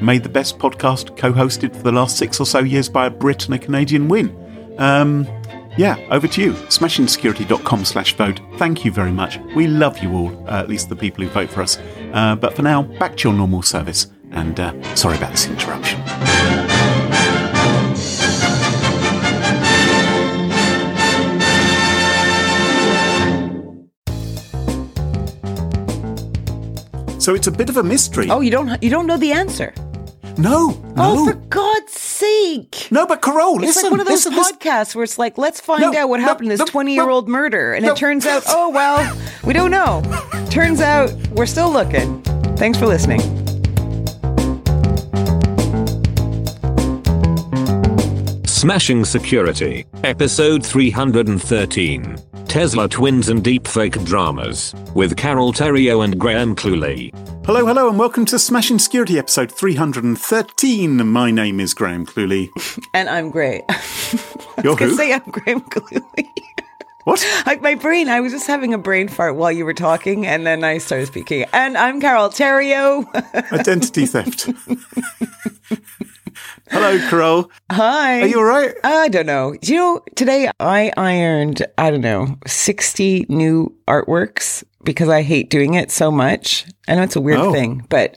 made the best podcast co-hosted for the last six or so years by a Brit and a Canadian win. Um, yeah, over to you. Smashingsecurity.com slash vote. Thank you very much. We love you all, uh, at least the people who vote for us. Uh, but for now, back to your normal service. And uh, sorry about this interruption. So it's a bit of a mystery. Oh, you don't you don't know the answer. No, no. Oh, for God's sake. No, but Carole, It's listen. like one of those listen, listen. podcasts where it's like, let's find No, out what no, happened to this 20 year old murder. And No. it turns out, oh, well, we don't know. Turns out we're still looking. Thanks for listening. Smashing Security, Episode 313 Tesla Twins and Deepfake Dramas, with Carole Theriault and Graham Cluley. Hello, hello, and welcome to Smashing Security episode 313. My name is Graham Cluley. And I'm great. You're I who? say I'm Graham Cluley. What? Like my brain, I was just having a brain fart while you were talking, and then I started speaking. And I'm Carole Theriault. Identity theft. Hello, Crow. Hi. Are you all right? I don't know. You know, today I ironed, I don't know, 60 new artworks because I hate doing it so much. I know it's a weird Oh. thing, but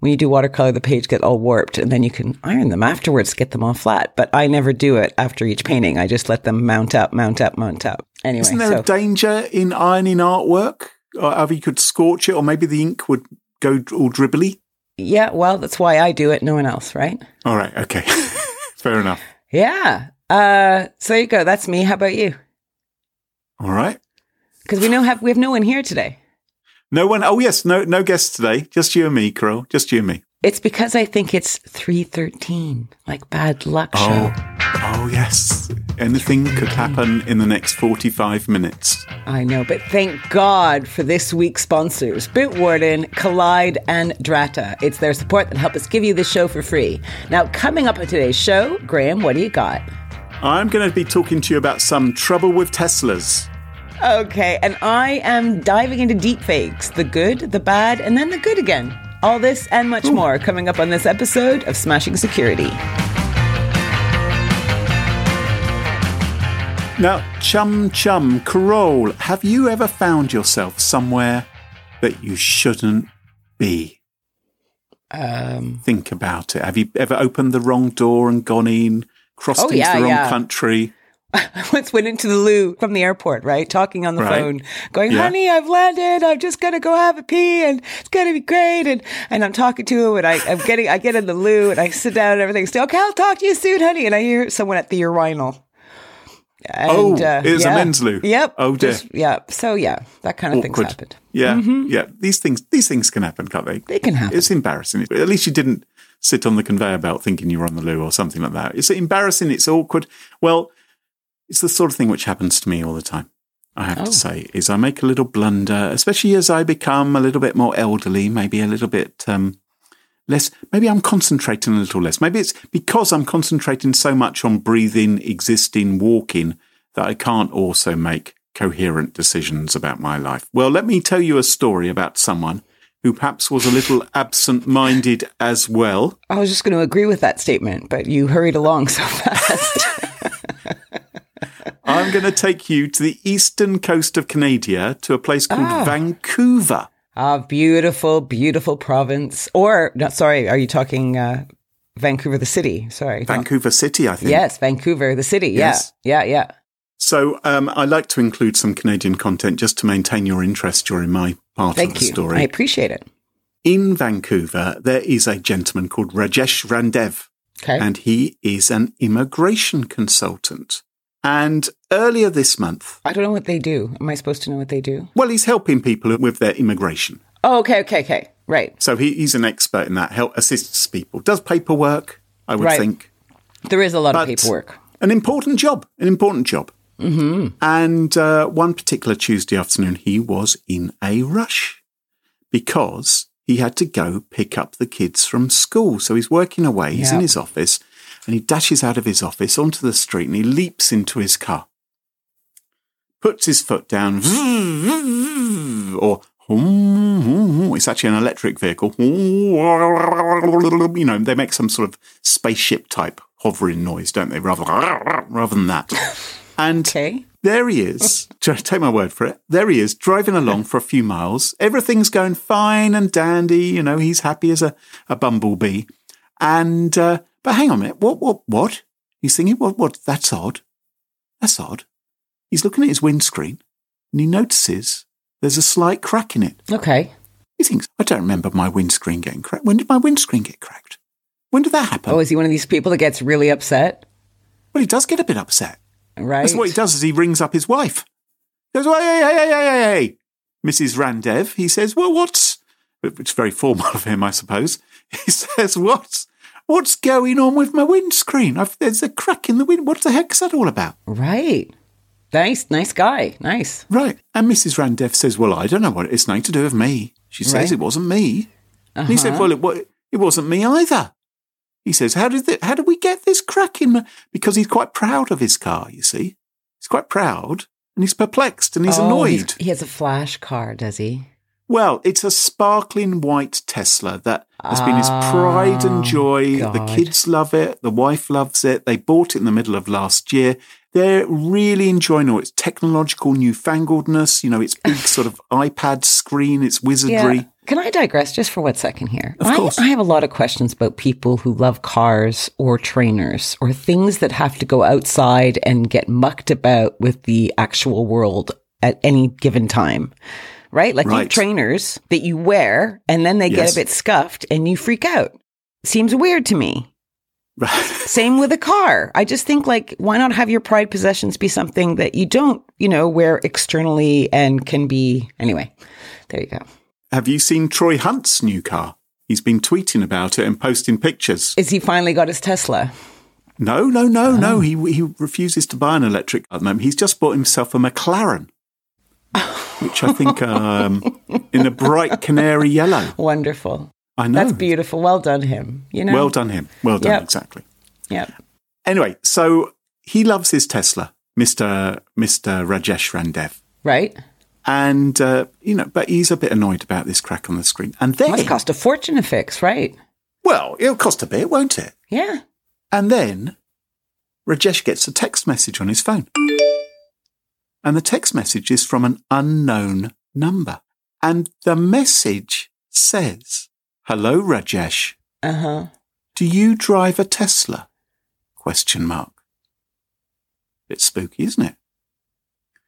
when you do watercolor, the page get all warped and then you can iron them afterwards, get them all flat. But I never do it after each painting. I just let them mount up, mount up, mount up. Anyway, Isn't there so a danger in ironing artwork? Or either you could scorch it, or maybe the ink would go all dribbly? Yeah, well, that's why I do it. No one else, right? All right, okay. Fair enough. Yeah. Uh, so there you go. That's me. How about you? All right. Because we know have we have no one here today. No one. Oh, yes. No, no guests today. Just you and me, Carole. Just you and me. It's because I think it's 313, like bad luck show. Oh, oh, yes. Anything could happen in the next 45 minutes. I know, but thank God for this week's sponsors Bitwarden, Kolide, and Drata. It's their support that help us give you this show for free. Now, coming up on today's show, Graham, what do you got? I'm going to be talking to you about some trouble with Teslas. Okay, and I am diving into deepfakes the good, the bad, and then the good again. All this and much more coming up on this episode of Smashing Security. Now, chum chum, Carole, have you ever found yourself somewhere that you shouldn't be? Um, Think about it. Have you ever opened the wrong door and gone in, crossed Oh, into yeah, the wrong yeah. country? I once went into the loo from the airport, right? Talking on the Right. phone, going, Yeah. honey, I've landed. I'm just going to go have a pee and it's going to be great. And, and I'm talking to him and I, I'm getting, I get in the loo and I sit down and everything. still, okay, I'll talk to you soon, honey. And I hear someone at the urinal. And, Oh, it's a men's loo. Yep. Oh, dear. just- yeah. So yeah, that kind of thing's happened. Yeah, yeah. These things, these things can happen, can't they? They can happen. It's embarrassing. At least you didn't sit on the conveyor belt thinking you were on the loo or something like that. It's embarrassing. It's awkward. Well, it's the sort of thing which happens to me all the time. I have Oh. to say, is I make a little blunder, especially as I become a little bit more elderly, maybe a little bit um, less. Maybe I'm concentrating a little less. Maybe it's because I'm concentrating so much on breathing, existing, walking that I can't also make coherent decisions about my life. Well, let me tell you a story about someone who perhaps was a little absent minded as well. I was just going to agree with that statement, but you hurried along so fast. I'm going to take you to the eastern coast of Canada to a place called ah. Vancouver. Ah, beautiful, beautiful province. Or, no, sorry, are you talking uh, Vancouver, the city? Sorry. Vancouver City, I think. Yes, Vancouver, the city. Yes. Yeah, yeah. So um, I like to include some Canadian content just to maintain your interest during my part of the you. story. I appreciate it. In Vancouver, there is a gentleman called Rajesh Randev, Okay. and he is an immigration consultant. And earlier this month, I don't know what they do. Am I supposed to know what they do? well, he's helping people with their immigration. Oh, okay, okay, okay. Right. So he, he's an expert in that, help assists people, does paperwork, I would Right. think. There is a lot of paperwork. An important job, an important job. Mm-hmm. And uh, one particular Tuesday afternoon, he was in a rush because he had to go pick up the kids from school. So he's working away, he's in his office, and he dashes out of his office onto the street and he leaps into his car, puts his foot down, or it's actually an electric vehicle. You know, they make some sort of spaceship type hovering noise, don't they? Rather, rather than that. And Okay. there he is. Take my word for it. There he is, driving along for a few miles. Everything's going fine and dandy. You know, he's happy as a, a bumblebee. And, uh, but hang on a minute. What, what, what? He's thinking, what, what? That's odd. That's odd. He's looking at his windscreen and he notices there's a slight crack in it. Okay. He thinks, I don't remember my windscreen getting cracked. When did my windscreen get cracked? When did that happen? Oh, is he one of these people that gets really upset? well, he does get a bit upset. Right. That's what he does is he rings up his wife. He goes, hey, hey, hey, hey, hey, hey, hey. Mrs. Randev. He says, well, what's, which is very formal of him, I suppose. He says, what's, what's going on with my windscreen? I've, there's a crack in the wind. What the heck's that all about? Right. Nice, nice guy. Nice. Right. And Mrs. Randev says, well, I don't know what it's nothing to do with me. She says Right. it wasn't me. And he said, uh-huh. well, it, it wasn't me either. He says, how did, the, how did we get this crack in? Because he's quite proud of his car, you see. He's quite proud and he's perplexed and he's Oh, annoyed. He has a flash car, does he? Well, it's a sparkling white Tesla that has been his pride and ah, joy. The kids love it. The wife loves it. They bought it in the middle of last year. They're really enjoying all its technological newfangledness. You know, its big sort of iPad screen, its wizardry. Can I digress just for one second here? Of I, course. I have a lot of questions about people who love cars or trainers or things that have to go outside and get mucked about with the actual world at any given time. Right? Like Right. trainers that you wear and then they get a bit scuffed and you freak out. Seems weird to me. Same with a car. I just think like why not have your pride possessions be something that you don't, you know, wear externally and can be anyway. There you go. Have you seen Troy Hunt's new car? He's been tweeting about it and posting pictures. Is he finally got his Tesla? No, no, no, Oh. no. He he refuses to buy an electric at the moment. He's just bought himself a McLaren, which I think um, in a bright canary yellow. Wonderful. I know. That's beautiful. Well done, him. You know. Well done him. Well done. Yep. Exactly. Yeah. Anyway, so he loves his Tesla, Mister Mister Rajesh Randev, Right. and uh, you know, but he's a bit annoyed about this crack on the screen. And then, Must cost a fortune to fix, right? well, it'll cost a bit, won't it? Yeah. And then Rajesh gets a text message on his phone. And the text message is from an unknown number. And the message says, Hello, Rajesh. Uh huh. Do you drive a Tesla? Question mark. Bit spooky, isn't it?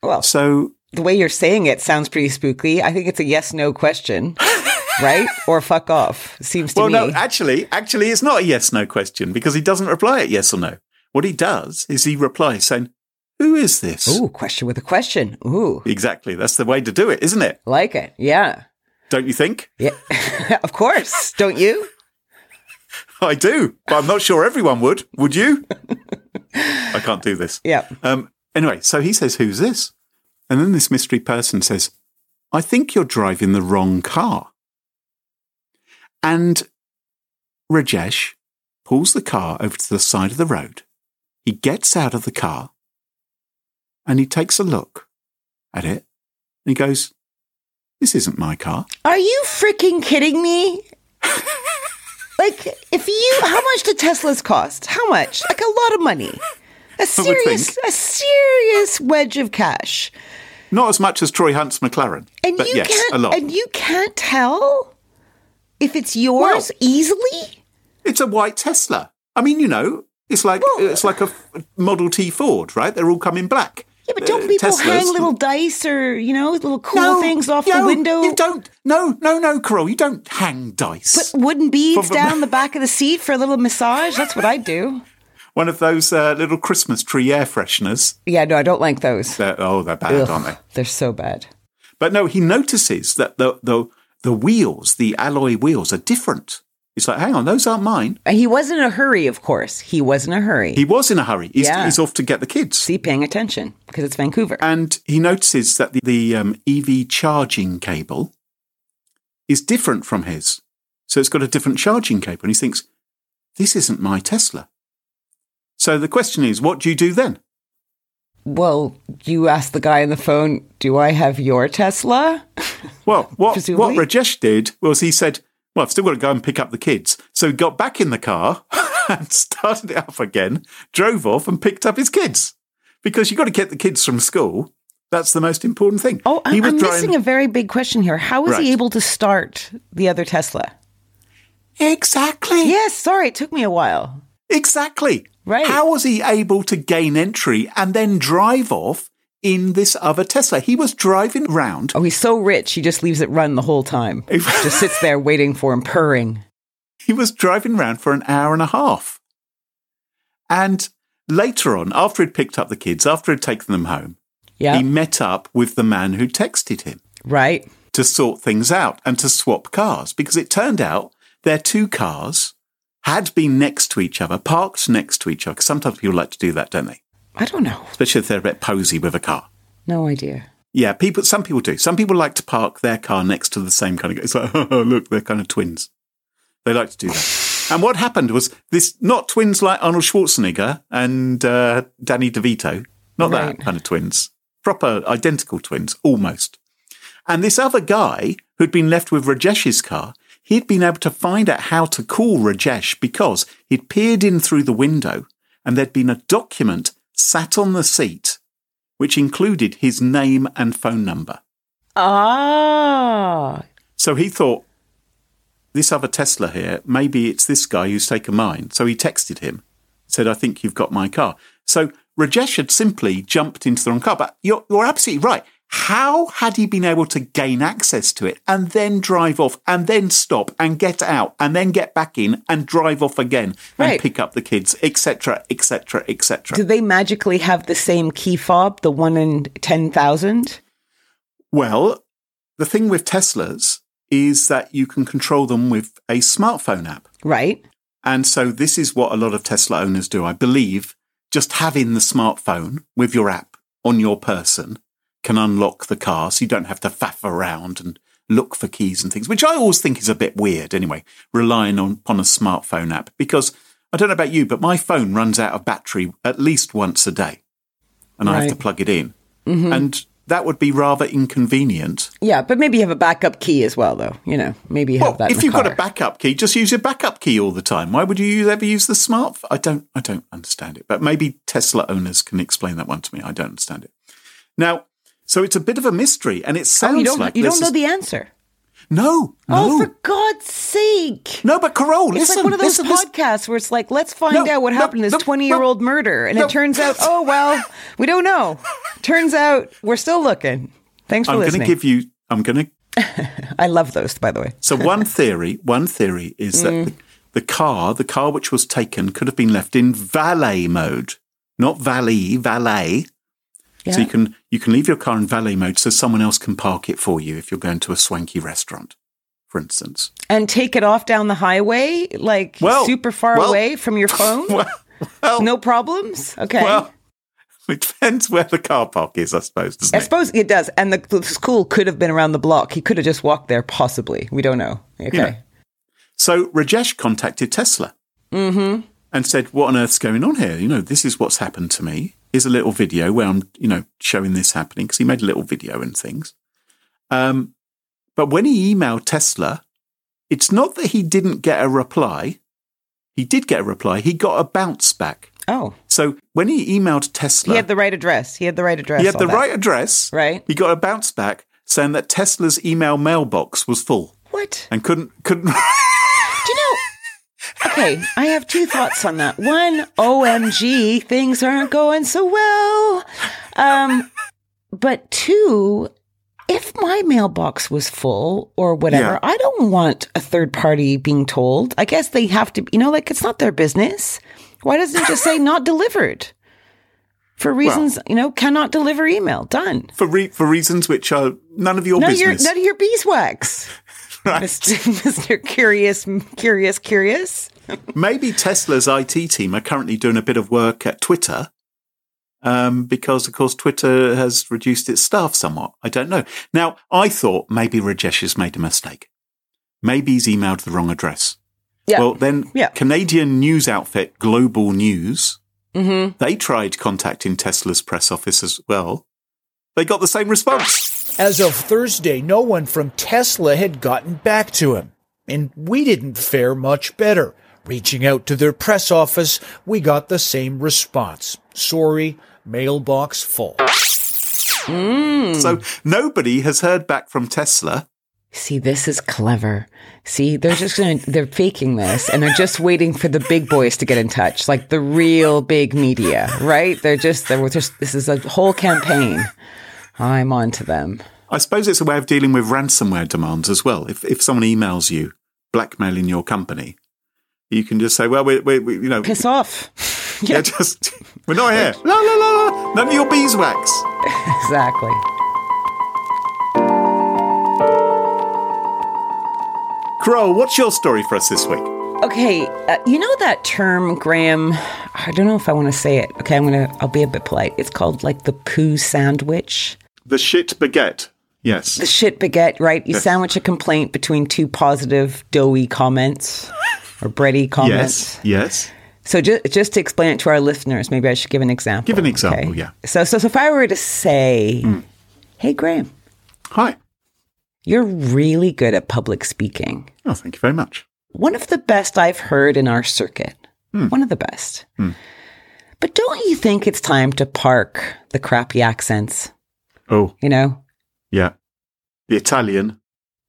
Well, So, the way you're saying it sounds pretty spooky. I think it's a yes no question, right? Or fuck off. Seems to well, me. no, actually, actually, it's not a yes no question because he doesn't reply it yes or no. What he does is he replies saying, Who is this? Ooh, question with a question. Ooh, Exactly. That's the way to do it, isn't it? like it. Yeah. Don't you think? Yeah. of course. Don't you? I do, but I'm not sure everyone would. Would you? I can't do this. Yeah. Um, anyway, so he says, Who's this? And then this mystery person says, I think you're driving the wrong car. And Rajesh pulls the car over to the side of the road. He gets out of the car and he takes a look at it and he goes, This isn't my car. Are you freaking kidding me? like, if you, how much do Teslas cost? How much? Like a lot of money. A serious, a serious wedge of cash. Not as much as Troy Hunt's McLaren, And but you yes, can't, a lot. and you can't tell if it's yours Well- easily. It's a white Tesla. I mean, you know, it's like Well- it's like a Model T Ford, right? They're all come in black. Yeah, but don't people Teslas. hang little dice or you know little cool No, things off no, the window? You don't. No, no, no, Carole. You don't hang dice. Put wooden beads From- down the back of the seat for a little massage. That's what I do. One of those uh, little Christmas tree air fresheners. Yeah, no, I don't like those. They're, oh, they're bad, Ugh, aren't they? They're so bad. But no, he notices that the the the wheels, the alloy wheels, are different. He's like, hang on, those aren't mine. He was in a hurry, of course. He was in a hurry. He was in a hurry. He's, Yeah. he's off to get the kids. See, paying attention because it's Vancouver. And he notices that the, the um, EV charging cable is different from his. So it's got a different charging cable. And he thinks, this isn't my Tesla. So the question is, what do you do then? well, you ask the guy on the phone, "Do I have your Tesla?" Well, what, what Rajesh did was he said, well, I've still got to go and pick up the kids. So he got back in the car and started it up again, drove off and picked up his kids. Because you've got to get the kids from school. That's the most important thing. Oh, I- he was I'm driving- missing a very big question here. How was Right. he able to start the other Tesla? Exactly. Yes, sorry, it took me a while. Exactly. Right. How was he able to gain entry and then drive off in this other Tesla? He was driving round. Oh, he's so rich, he just leaves it run the whole time. just sits there waiting for him, purring. He was driving round for an hour and a half. And later on, after he'd picked up the kids, after he'd taken them home, Yeah, he met up with the man who texted him right. to sort things out and to swap cars because it turned out their two cars had been next to each other, parked next to each other. sometimes people like to do that, don't they? I don't know. Especially if they're a bit posy with a car. No idea. Yeah, people. Some people do. Some people like to park their car next to the same kind of. It's like, oh, look, they're kind of twins. They like to do that. and what happened was this: not twins like Arnold Schwarzenegger and uh, Danny DeVito, not Right. that kind of twins. Proper identical twins, almost. And this other guy who'd been left with Rajesh's car, he'd been able to find out how to call Rajesh because he'd peered in through the window and there'd been a document sat on the seat which included his name and phone number. Ah, So he thought, this other Tesla here, maybe it's this guy who's taken mine. So he texted him, said, I think you've got my car. So Rajesh had simply jumped into the wrong car. But you're, you're absolutely right. How had he been able to gain access to it and then drive off and then stop and get out and then get back in and drive off again and Right. pick up the kids, etc., etc., etc.? do they magically have the same key fob, the one in 10,000? Well, the thing with Teslas is that you can control them with a smartphone app. Right. And so this is what a lot of Tesla owners do. I believe just having the smartphone with your app on your person can unlock the car so you don't have to faff around and look for keys and things, which I always think is a bit weird anyway, relying on upon a smartphone app. Because I don't know about you, but my phone runs out of battery at least once a day and I have to plug it in. Mm-hmm. And that would be rather inconvenient. Yeah, but maybe you have a backup key as well, though. You know, maybe you have Well, that. if you've got a backup key, just use your backup key all the time. Why would you use, ever use the smartphone? I don't. I don't understand it. But maybe Tesla owners can explain that one to me. I don't understand it. Now, so it's a bit of a mystery, and it sounds Oh, you don't. like you don't know is- the answer. no, no. Oh, for God's sake! no. But Carole, It's listen, like one of those listen, podcasts where it's like, let's find No, out what no, happened to this 20 year old no, murder. And it turns out, oh, well, we don't know. Turns out we're still looking. Thanks for I'm going to give you. I'm going to I love those, by the way. So one theory, one theory is that Mm. the, the car, the car which was taken, could have been left in valet mode, not valet, valet. Yeah. So you can you can leave your car in valet mode, so someone else can park it for you if you're going to a swanky restaurant, for instance. and take it off down the highway, like Well, super far well- away from your phone? Well, no problems? Okay. well, it depends where the car park is, I suppose, doesn't I it? suppose it does. And the, the school could have been around the block. He could have just walked there, possibly. We don't know. Okay. So Rajesh contacted Tesla Mm-hmm. and said, "What on earth's going on here? You know, this is what's happened to me. Here's a little video where I'm, you know, showing this happening because he made a little video and things." Um, but when he emailed Tesla, it's not that he didn't get a reply. He did get a reply. He got a bounce back. Oh, So when he emailed Tesla, he had the right address. He had the right address. he had the that. right address. Right. He got a bounce back saying that Tesla's email mailbox was full What? and couldn't couldn't. Do you know? Okay, I have two thoughts on that. One, OMG, things aren't going so well. Um, but two, if my mailbox was full or whatever, Yeah. I don't want a third party being told. I guess they have to, you know, like it's not their business. Why doesn't it just say not delivered? For reasons, you know, cannot deliver email. Done. For re- for reasons which are none of your None of your business. none of your beeswax, Right. Mister Curious, Curious, Curious. Maybe Tesla's IT team are currently doing a bit of work at Twitter. Um, because of course Twitter has reduced its staff somewhat. I don't know. Now, I thought maybe Rajesh has made a mistake. Maybe he's emailed the wrong address. Yeah. Well, then Yeah. Canadian news outfit Global News, mm-hmm. they tried contacting Tesla's press office as well. They got the same response. As of Thursday, no one from Tesla had gotten back to him. And we didn't fare much better. Reaching out to their press office, we got the same response. Sorry, mailbox full. So nobody has heard back from Tesla. See, this is clever. See, they're just gonna, they're faking this and they're just waiting for the big boys to get in touch, like the real big media, right? They're just, they're just, this is a whole campaign. I'm on to them. I suppose it's a way of dealing with ransomware demands as well. If if someone emails you blackmailing your company, you can just say, "Well, we, we, we you know, Piss off. yeah, just we're not here. La la la la. None of your beeswax." Exactly. Crow, what's your story for us this week? Okay, uh, you know that term, Graham? I don't know if I want to say it. Okay, I'm gonna. I'll be a bit polite. It's called like the poo sandwich. The shit baguette. Yes. The shit baguette, right? You sandwich a complaint between two positive doughy comments or bready comments. Yes. Yes. So just just to explain it to our listeners, maybe I should give an example. Give an example, yeah. Hmm. So so, so if I were to say, "Hey Graham, Hi. You're really good at public speaking. Oh, thank you very much. One of the best I've heard in our circuit. Hmm. One of the best. But don't you think it's time to park the crappy accents? Oh, You know? yeah. The Italian.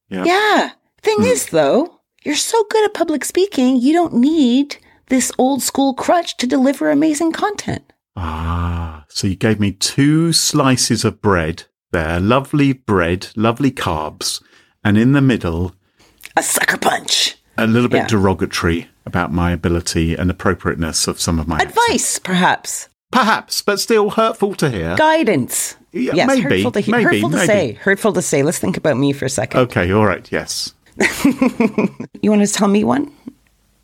Yeah. Yeah. Thing Hmm. is, though, you're so good at public speaking, you don't need this old school crutch to deliver amazing content. Ah, so you gave me two slices of bread there, lovely bread, lovely carbs, and in the middle, A sucker punch. a little bit Yeah. derogatory about my ability and appropriateness of some of my Advice, perhaps. Perhaps, but still hurtful to hear. Guidance. Yeah, yes, maybe, hurtful to hear. maybe, hurtful to maybe. say. Hurtful to say. Let's think about me for a second. Okay, all right, yes. You want to tell me one?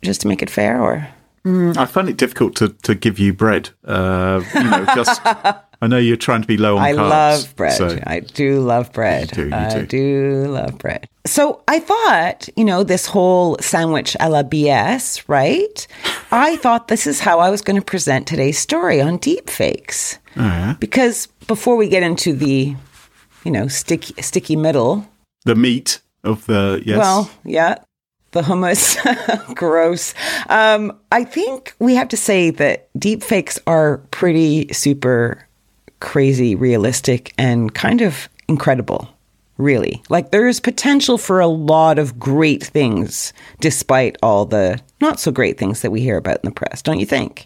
Just to make it fair, or I find it difficult to, to give you bread. Uh, you know, just I know you're trying to be low on I carbs. love bread. so- I do love bread. You do, you I do. do love bread. So I thought, you know, this whole sandwich a la BS, right? I thought this is how I was going to present today's story on deep fakes. Oh, yeah. Because before we get into the, you know, sticky sticky middle, the meat of the yes. well, yeah, the hummus, gross. Um, I think we have to say that deep fakes are pretty super crazy, realistic, and kind of incredible. Really, like there's potential for a lot of great things, despite all the not so great things that we hear about in the press. Don't you think?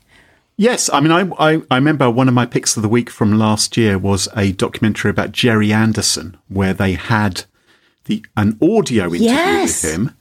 Yes, I mean, I, I, I remember one of my picks of the week from last year was a documentary about Gerry Anderson, where they had the an audio interview Yes. with him,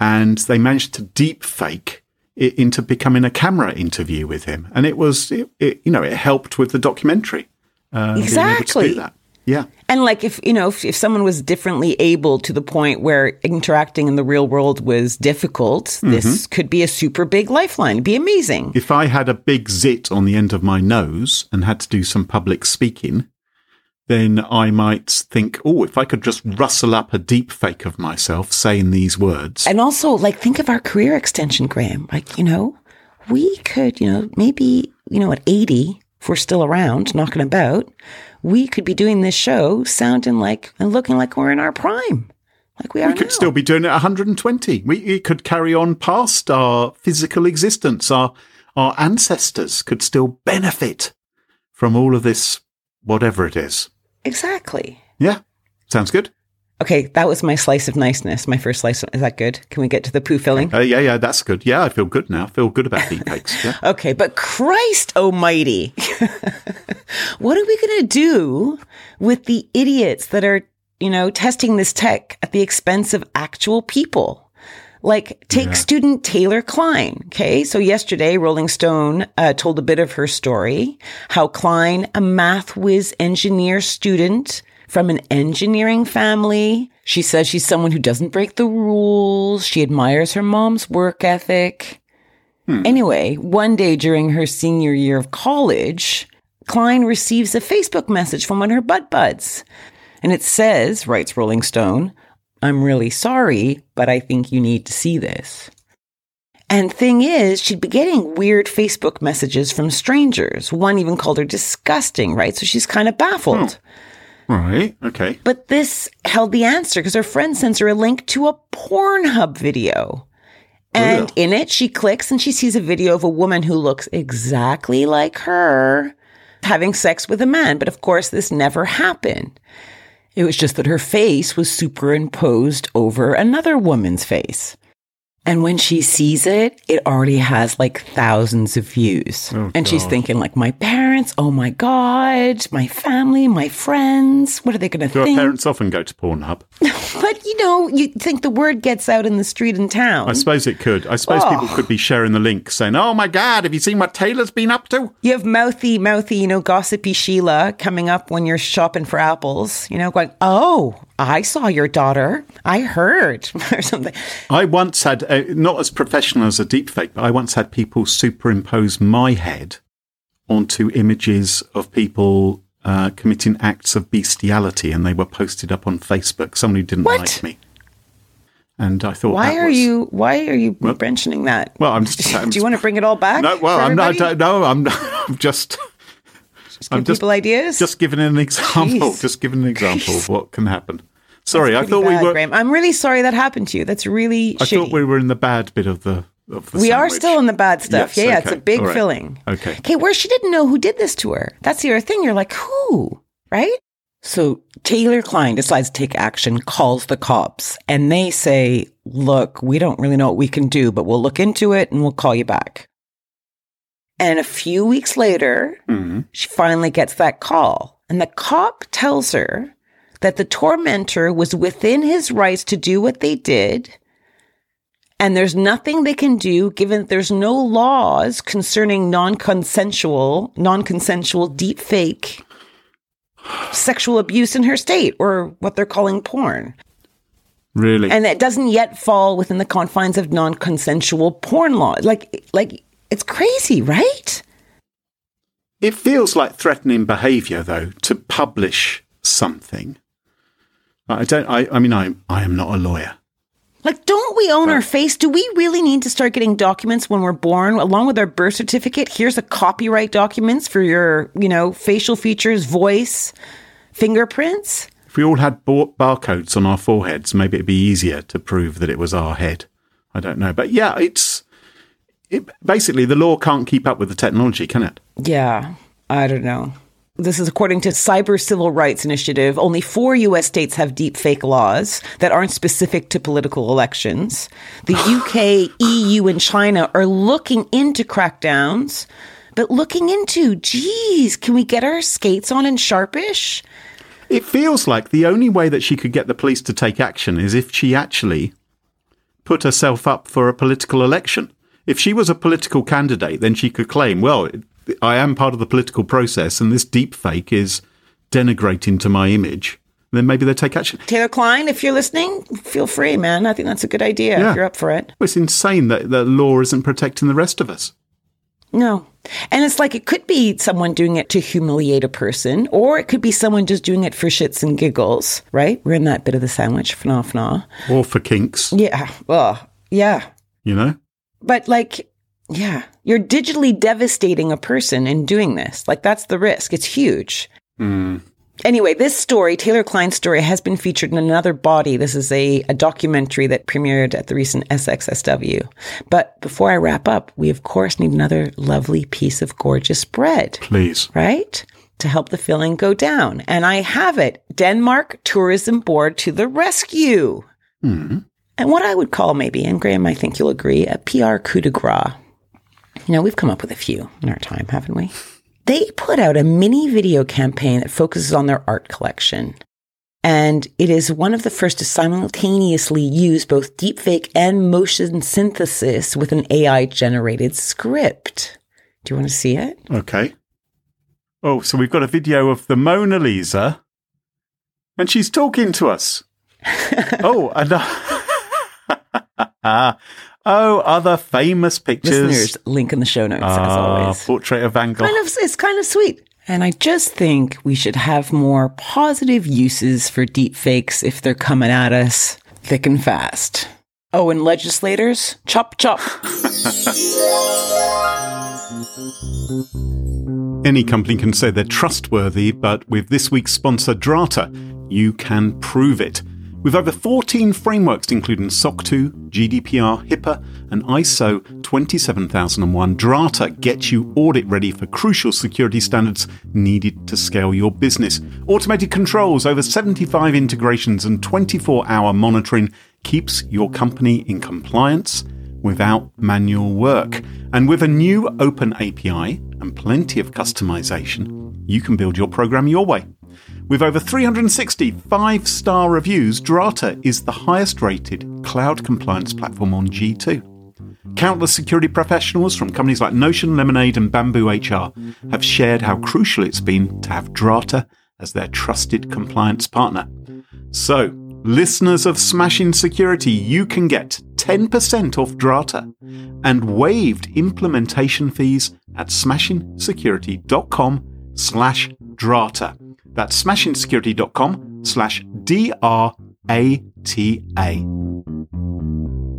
and they managed to deep fake it into becoming a camera interview with him, and it was, it, it, you know, it helped with the documentary. Uh, being able to Exactly. Yeah. And like if you know if, if someone was differently able to the point where interacting in the real world was difficult, this could be a super big lifeline. It'd be amazing. If I had a big zit on the end of my nose and had to do some public speaking, then I might think, oh, if I could just rustle up a deep fake of myself saying these words. And also, like, think of our career extension, Graham. Like, you know, we could, you know, maybe, you know, at 80, if we're still around, knocking about, we could be doing this show sounding like and looking like we're in our prime. Like we are we could now. still be doing it at 120. We it could carry on past our physical existence. Our our ancestors could still benefit from all of this, whatever it is. Exactly. Yeah, sounds good. Okay, that was my slice of niceness. My first slice. Is that good? Can we get to the poo filling? Uh, yeah, yeah, that's good. Yeah, I feel good now. I feel good about deepfakes. Yeah. Okay, but Christ almighty. what are we going to do with the idiots that are, you know, testing this tech at the expense of actual people? Like, take yeah. student Taylor Klein. Okay. So yesterday, Rolling Stone uh, told a bit of her story, how Klein, a math whiz engineer student from an engineering family, she says she's someone who doesn't break the rules. She admires her mom's work ethic. Hmm. Anyway, one day during her senior year of college, Klein receives a Facebook message from one of her butt buds. And it says, writes Rolling Stone, I'm really sorry, but I think you need to see this. And thing is, she'd be getting weird Facebook messages from strangers. One even called her disgusting, right? So she's kind of baffled. Oh. Right. Okay. But this held the answer because her friend sends her a link to a Pornhub video. Oh, and Ugh. in it, she clicks and she sees a video of a woman who looks exactly like her having sex with a man. But of course, this never happened. It was just that her face was superimposed over another woman's face. And when she sees it, it already has like thousands of views. Oh, and she's thinking like, my parents, oh my God, my family, my friends, what are they going to think? Your parents often go to Pornhub. but you know, you think the word gets out in the street in town. I suppose it could. I suppose oh. people could be sharing the link saying, oh my God, have you seen what Taylor's been up to? You have mouthy, mouthy, you know, gossipy Sheila coming up when you're shopping for apples, you know, going, oh, I saw your daughter. I heard or something. I once had, uh, not as professional as a deepfake, but I once had people superimpose my head onto images of people uh, committing acts of bestiality, and they were posted up on Facebook. Somebody didn't what? like me. And I thought, why are was, you? Why are you well, mentioning that? Well, I'm just. I'm, Do you want to bring it all back? No, well, I'm not. No, I'm, I'm just. Just I'm just, people ideas. Just giving an example. Jeez. Just giving an example of what can happen. Sorry, I thought bad, we were. Graham. I'm really sorry that happened to you. That's really. I shitty. thought we were in the bad bit of the. Of the we sandwich. are still in the bad stuff. Yes, yeah, yeah, it's a big right. filling. Okay. Okay, where she didn't know who did this to her. That's the other thing. You're like, who? Right? So Taylor Klein decides to take action, calls the cops, and they say, look, we don't really know what we can do, but we'll look into it and we'll call you back. And a few weeks later, mm-hmm. she finally gets that call. And the cop tells her that the tormentor was within his rights to do what they did. And there's nothing they can do given that there's no laws concerning non-consensual, non-consensual deep fake sexual abuse in her state or what they're calling porn. Really? And that doesn't yet fall within the confines of non-consensual porn law. Like like it's crazy, right? It feels like threatening behavior though to publish something I don't. I. I mean, I. I am not a lawyer. Like, don't we own our face? Do we really need to start getting documents when we're born, along with our birth certificate? Here's a copyright documents for your, you know, facial features, voice, fingerprints. If we all had bar- barcodes on our foreheads, maybe it'd be easier to prove that it was our head. I don't know, but yeah, it's it, basically the law can't keep up with the technology, can it? Yeah, I don't know. This is according to Cyber Civil Rights Initiative. Only four US states have deep fake laws that aren't specific to political elections. The UK, EU, and China are looking into crackdowns, but looking into, geez, can we get our skates on and sharpish? It feels like the only way that she could get the police to take action is if she actually put herself up for a political election. If she was a political candidate, then she could claim, well, I am part of the political process, and this deep fake is denigrating to my image. Then maybe they take action. Taylor Klein, if you're listening, feel free, man. I think that's a good idea. Yeah. If you're up for it. It's insane that the law isn't protecting the rest of us. No. And it's like it could be someone doing it to humiliate a person, or it could be someone just doing it for shits and giggles, right? We're in that bit of the sandwich, fna fna. Or for kinks. Yeah. Well, yeah. You know? But like, yeah, you're digitally devastating a person in doing this. Like that's the risk. It's huge. Mm. Anyway, this story, Taylor Klein's story, has been featured in another body. This is a, a documentary that premiered at the recent SXSW. But before I wrap up, we of course need another lovely piece of gorgeous bread. Please. Right? to help the filling go down. And I have it Denmark Tourism Board to the rescue. And what I would call maybe, and Graham, I think you'll agree, a PR coup de grace. You know, we've come up with a few in our time, haven't we? They put out a mini video campaign that focuses on their art collection. And it is one of the first to simultaneously use both deepfake and motion synthesis with an AI generated script. Do you want to see it? Okay. Oh, so we've got a video of the Mona Lisa, and she's talking to us. oh, and uh, oh, other famous pictures. Listeners, link in the show notes as Ah, always. portrait of Van Gogh. Kind of, it's kind of sweet. And I just think we should have more positive uses for deep fakes if they're coming at us thick and fast. Oh, and legislators, chop chop. Any company can say they're trustworthy, but with this week's sponsor, Drata, you can prove it. With over 14 frameworks, including SOC 2, GDPR, HIPAA, and ISO 27001, Drata gets you audit ready for crucial security standards needed to scale your business. Automated controls, over 75 integrations, and 24 hour monitoring keeps your company in compliance without manual work. And with a new open API and plenty of customization, you can build your program your way. With over 360 five star reviews, Drata is the highest rated cloud compliance platform on G2. Countless security professionals from companies like Notion, Lemonade, and Bamboo HR have shared how crucial it's been to have Drata as their trusted compliance partner. So, listeners of Smashing Security, you can get 10% off Drata and waived implementation fees at smashingsecurity.com slash Drata. That's smashingsecurity.com slash D-R-A-T-A.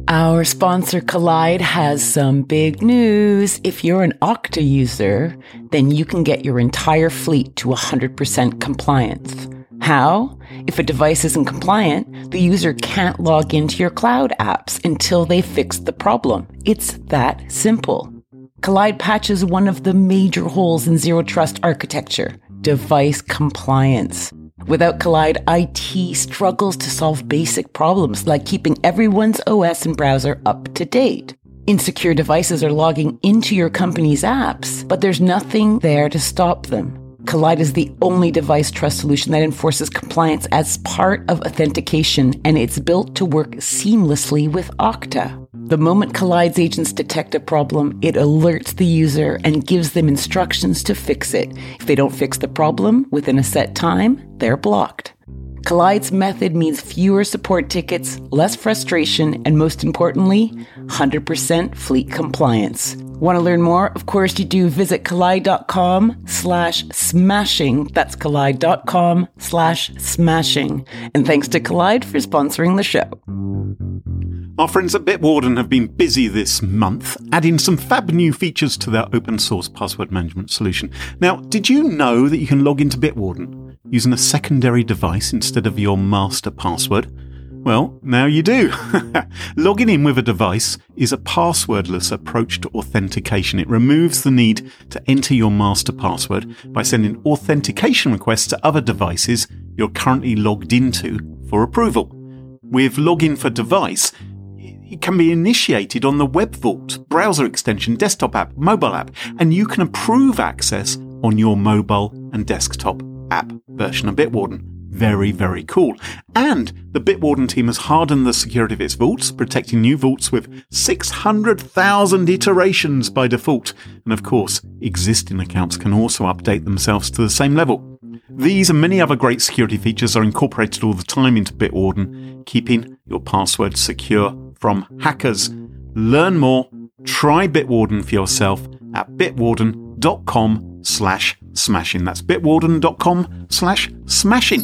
Our sponsor Kolide has some big news. If you're an Okta user, then you can get your entire fleet to 100% compliance. How? If a device isn't compliant, the user can't log into your cloud apps until they fix the problem. It's that simple. Kolide patches one of the major holes in zero trust architecture device compliance. Without Kolide, IT struggles to solve basic problems like keeping everyone's OS and browser up to date. Insecure devices are logging into your company's apps, but there's nothing there to stop them. Kolide is the only device trust solution that enforces compliance as part of authentication, and it's built to work seamlessly with Okta. The moment Kolide's agents detect a problem, it alerts the user and gives them instructions to fix it. If they don't fix the problem within a set time, they're blocked. Kolide's method means fewer support tickets, less frustration, and most importantly, 100% fleet compliance. Want to learn more? Of course you do. Visit kolide.com slash smashing. That's kolide.com slash smashing. And thanks to Kolide for sponsoring the show. Our friends at Bitwarden have been busy this month, adding some fab new features to their open source password management solution. Now, did you know that you can log into Bitwarden using a secondary device instead of your master password? Well, now you do. Logging in with a device is a passwordless approach to authentication. It removes the need to enter your master password by sending authentication requests to other devices you're currently logged into for approval. With Login for Device, it can be initiated on the Web Vault browser extension, desktop app, mobile app, and you can approve access on your mobile and desktop app version of Bitwarden. Very, very cool. And the Bitwarden team has hardened the security of its vaults, protecting new vaults with 600,000 iterations by default. And of course, existing accounts can also update themselves to the same level. These and many other great security features are incorporated all the time into Bitwarden, keeping your password secure from hackers. Learn more, try Bitwarden for yourself at bitwarden.com slash smashing. That's bitwarden.com slash smashing.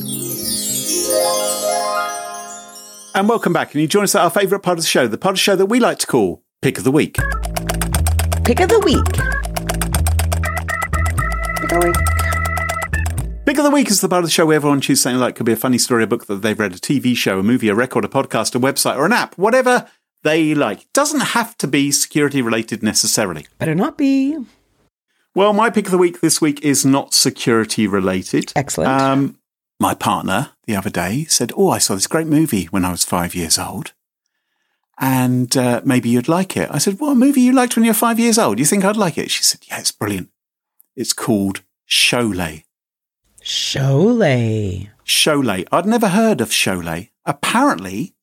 And welcome back. And you join us at our favourite part of the show, the part of the show that we like to call Pick of the Week. Pick of the week. Pick of the week. Pick of the Week is the part of the show where everyone chooses something like could be a funny story, a book that they've read, a TV show, a movie, a record, a podcast, a website, or an app, whatever they like. Doesn't have to be security related necessarily. Better not be. Well, my pick of the week this week is not security related. Excellent. Um, my partner the other day said, Oh, I saw this great movie when I was five years old. And uh, maybe you'd like it. I said, What movie you liked when you were five years old? You think I'd like it? She said, Yeah, it's brilliant. It's called Sholay. Sholay. Sholay. I'd never heard of Sholay. Apparently,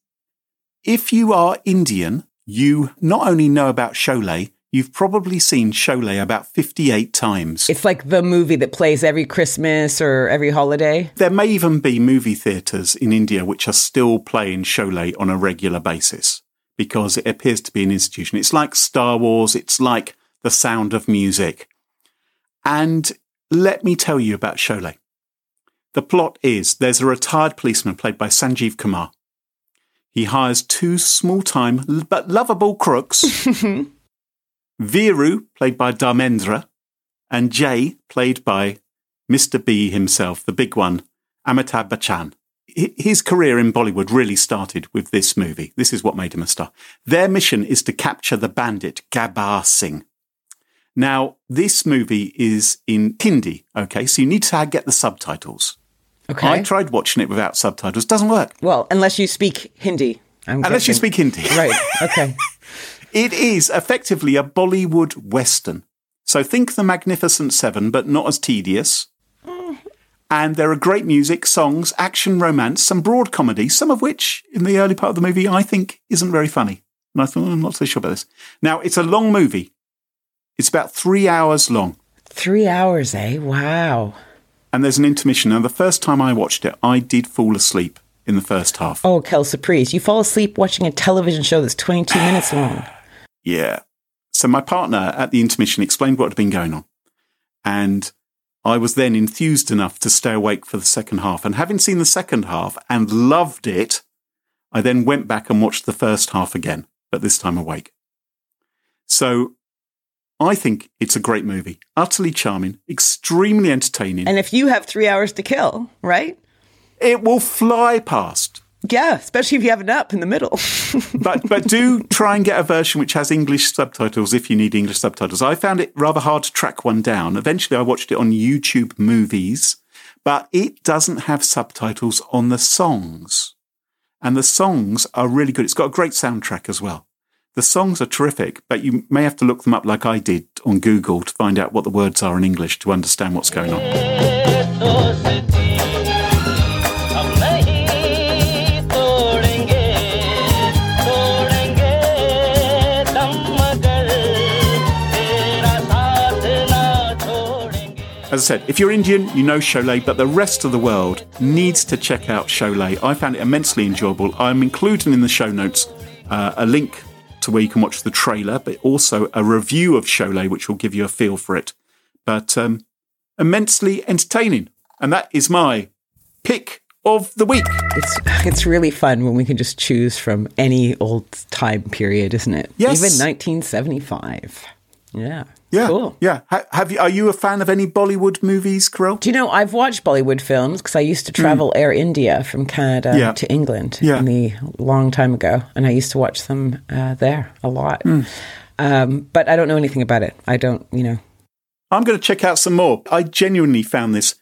if you are Indian, you not only know about Sholay, you've probably seen Sholay about 58 times. It's like the movie that plays every Christmas or every holiday. There may even be movie theatres in India which are still playing Sholay on a regular basis because it appears to be an institution. It's like Star Wars, it's like The Sound of Music. And let me tell you about Sholay. The plot is there's a retired policeman played by Sanjeev Kumar. He hires two small time but lovable crooks, Viru, played by Dharmendra, and Jay, played by Mr. B himself, the big one, Amitabh Bachchan. His career in Bollywood really started with this movie. This is what made him a star. Their mission is to capture the bandit Gabbar Singh. Now, this movie is in Hindi, okay? So you need to get the subtitles. Okay. I tried watching it without subtitles. Doesn't work. well, unless you speak Hindi. I'm Unless you speak Hindi. Right. Okay. It is effectively a Bollywood Western. So think the Magnificent Seven, but not as tedious. And there are great music, songs, action, romance, some broad comedy, some of which in the early part of the movie I think isn't very funny. And I thought, "Oh, I'm not so sure about this. Now, it's a long movie. It's about three hours long. Three hours, eh? Wow. And there's an intermission. Now, the first time I watched it, I did fall asleep in the first half. Oh, Kel Surprise. You fall asleep watching a television show that's 22 minutes long. Yeah. So my partner at the intermission explained what had been going on. And I was then enthused enough to stay awake for the second half. And having seen the second half and loved it, I then went back and watched the first half again, but this time awake. So I think it's a great movie. Utterly charming, extremely entertaining. And if you have three hours to kill, right? it will fly past. Yeah, especially if you have it up in the middle. but but do try and get a version which has English subtitles if you need English subtitles. I found it rather hard to track one down. Eventually, I watched it on YouTube Movies, but it doesn't have subtitles on the songs, and the songs are really good. It's got a great soundtrack as well. The songs are terrific, but you may have to look them up like I did on Google to find out what the words are in English to understand what's going on. As I said, if you're Indian, you know Sholay, but the rest of the world needs to check out Sholay. I found it immensely enjoyable. I'm including in the show notes uh, a link to where you can watch the trailer, but also a review of Sholay, which will give you a feel for it. But um, immensely entertaining. And that is my pick of the week. it's it's really fun when we can just choose from any old time period, isn't it? Yes. Even 1975. Yeah. Yeah, Cool. yeah. Have you? Are you a fan of any Bollywood movies, Carole? Do you know I've watched Bollywood films because I used to travel Air India from Canada. Yeah. to England Yeah. in the long time ago, and I used to watch them uh, there a lot. Hmm. Um, but I don't know anything about it. I don't, you know. I'm going to check out some more. I genuinely found this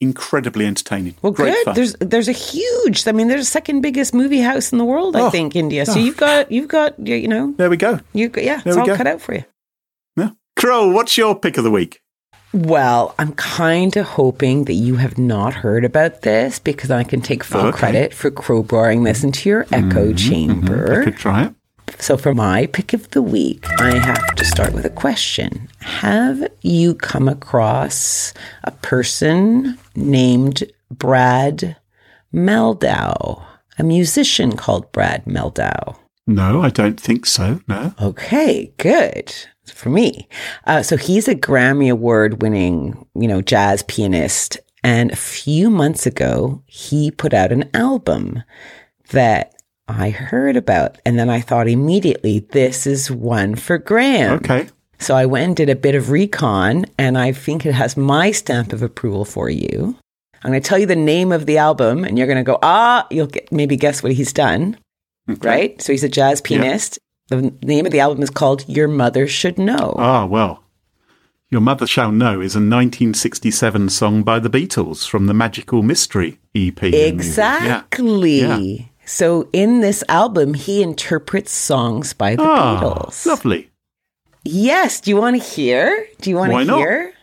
incredibly entertaining. Well, Great good. fun. There's there's a huge. I mean, there's the second biggest movie house in the world. I Oh. think India. So you've got you've got you you know there we go. you yeah, There it's all go. cut out for you. Carole, what's your pick of the week? Well, I'm kind of hoping that you have not heard about this because I can take full Okay. Mm-hmm. credit for crowbarring this into your echo chamber. I could try it. So, for my pick of the week, I have to start with a question. Have you come across a person named Brad Mehldau, a musician called Brad Mehldau? No, I don't think so. No. Okay, good for me. Uh, so he's a Grammy Award winning, you know, jazz pianist. And a few months ago, he put out an album that I heard about. And then I thought immediately, this is one for Graham. Okay. So I went and did a bit of recon, and I think it has my stamp of approval for you. I'm going to tell you the name of the album, and you're going to go, ah, you'll get, maybe guess what he's done. Right? So he's a jazz pianist. The name of the album is called Your Mother Should Know. Ah, well. Your Mother Shall Know is a 1967 song by the Beatles from the Magical Mystery EP. music. Yeah. Exactly. Yeah. So in this album, he interprets songs by the Ah, Beatles. lovely. Yes. Do you want to hear? Do you want Why to not? hear?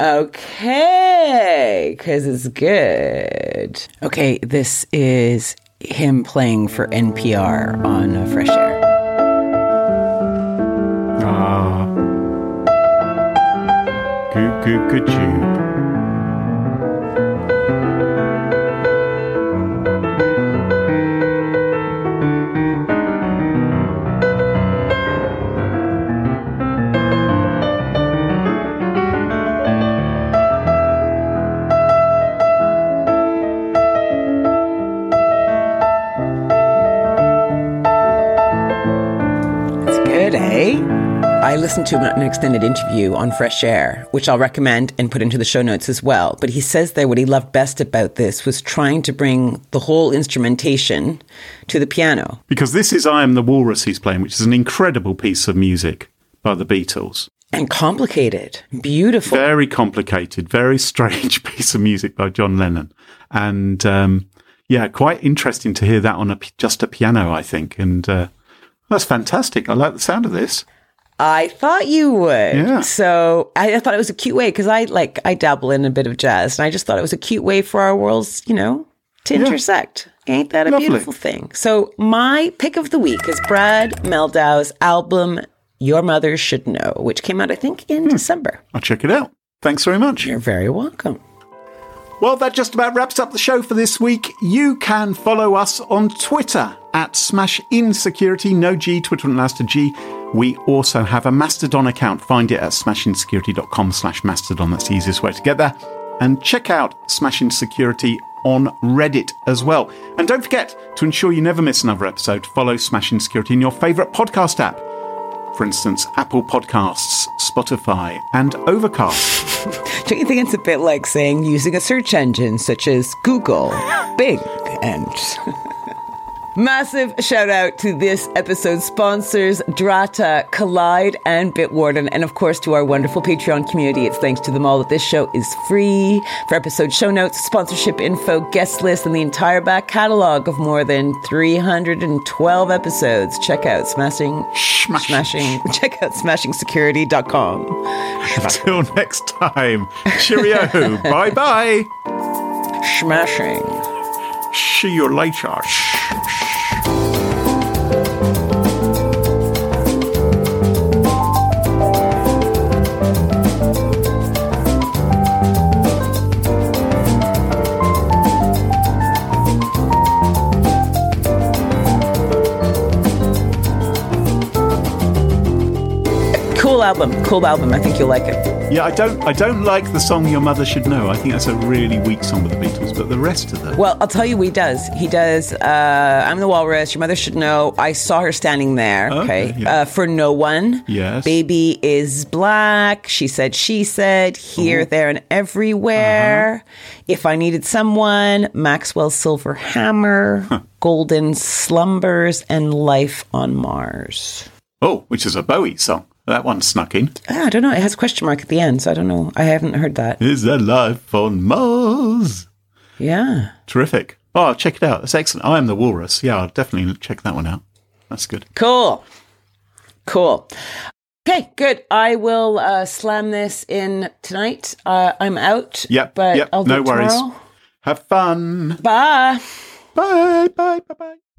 Okay, because it's good. Okay, this is him playing for NPR on uh, Fresh Air. Ah. Listened to an extended interview on Fresh Air, which I'll recommend and put into the show notes as well. But he says there what he loved best about this was trying to bring the whole instrumentation to the piano. Because this is I Am the Walrus he's playing, which is an incredible piece of music by the Beatles. And complicated, beautiful. Very complicated, very strange piece of music by John Lennon. And um, yeah, quite interesting to hear that on a, just a piano, I think. And uh, that's fantastic. I like the sound of this. I thought you would. Yeah. So I, I thought it was a cute way because I like I dabble in a bit of jazz, and I just thought it was a cute way for our worlds, you know, to intersect. Ain't that a Lovely. beautiful thing? So my pick of the week is Brad Mehldau's album "Your Mother Should Know," which came out I think in hmm. December. I'll check it out. Thanks very much. You're very welcome. Well, that just about wraps up the show for this week. You can follow us on Twitter at Smash Insecurity, no G, Twitter and last a G. We also have a Mastodon account. Find it at smashinsecurity.com slash Mastodon. That's the easiest way to get there. And check out Smash Insecurity on Reddit as well. And don't forget to ensure you never miss another episode, follow Smash Insecurity in your favourite podcast app. For instance, Apple Podcasts, Spotify, and Overcast. Don't you think it's a bit like saying using a search engine such as Google, Bing, and Massive shout out to this episode's sponsors, Drata, Kolide, and Bitwarden, and of course to our wonderful Patreon community. It's thanks to them all that this show is free. For episode show notes, sponsorship info, guest list, and the entire back catalog of more than 312 episodes, check out smashing, Smash- smashing, check out smashingsecurity.com. Until next time, cheerio. bye bye. Smashing. See you later. Album. Cool album. I think you'll like it. Yeah, I don't. I don't like the song "Your Mother Should Know." I think that's a really weak song with the Beatles. But the rest of them, Well, I'll tell you what he does. He does uh, I'm the Walrus. Your mother should know. I saw her standing there. Okay. Okay, yeah. Uh, for no one. Yes. Baby is black. She said, she said, here, there, and everywhere. Uh-huh. If I needed someone, Maxwell's Silver Hammer, Golden Slumbers, and Life on Mars. oh, which is a Bowie song. That one snuck in. Ah, I don't know. It has a question mark at the end, so I don't know. I haven't heard that. Is there life on Mars? Yeah. Terrific. Oh, check it out. That's excellent. I am the Walrus. Yeah, I'll definitely check that one out. That's good. Cool. Cool. Okay, good. I will uh, slam this in tonight. Uh, I'm out. Yep. But yep. I'll do no it worries. Have fun. Bye. Bye. Bye. Bye. Bye.